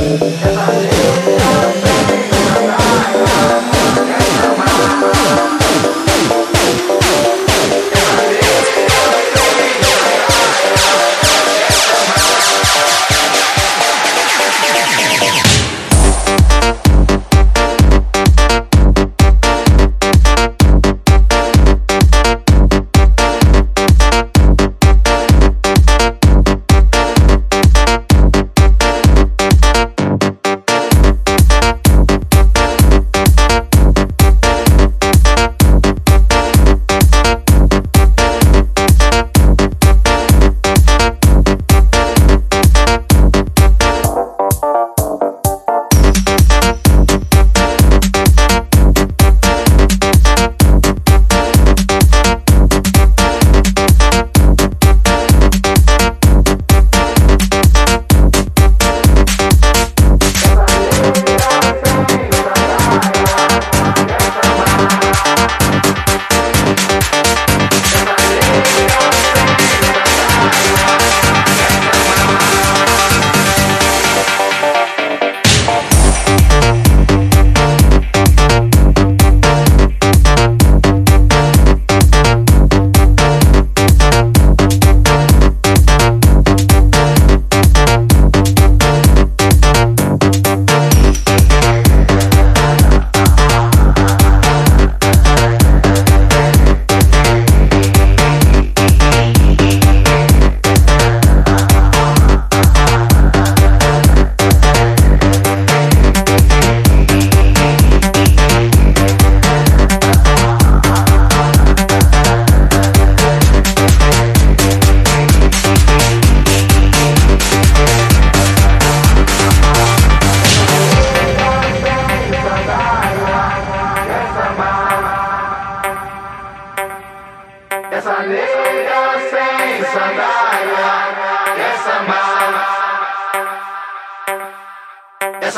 Thank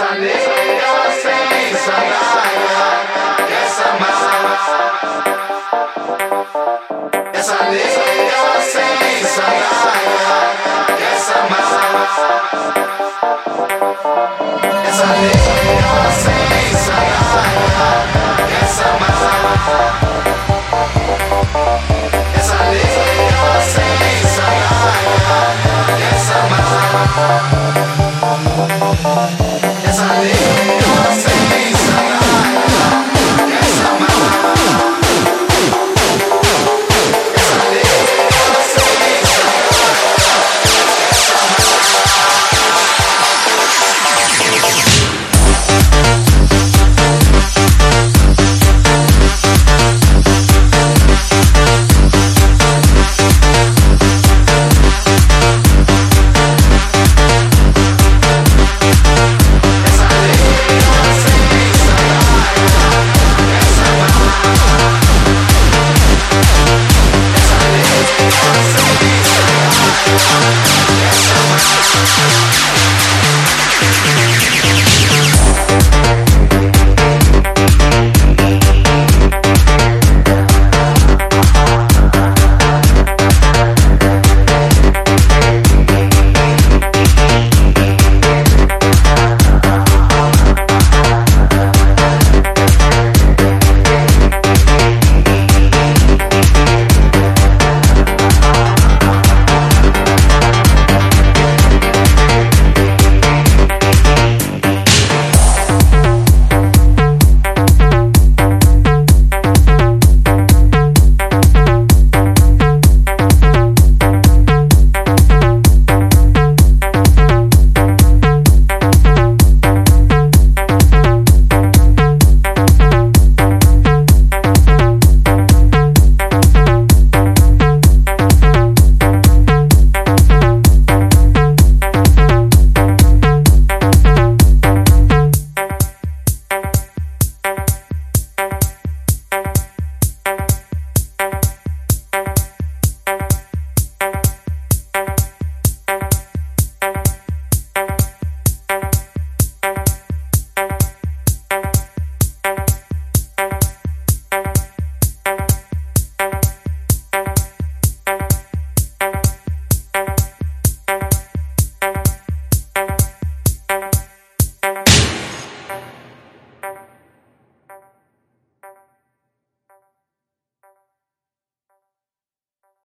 कैसा निकला से सदाया कैसा मजा कैसा निकला से सदाया कैसा मजा sabe.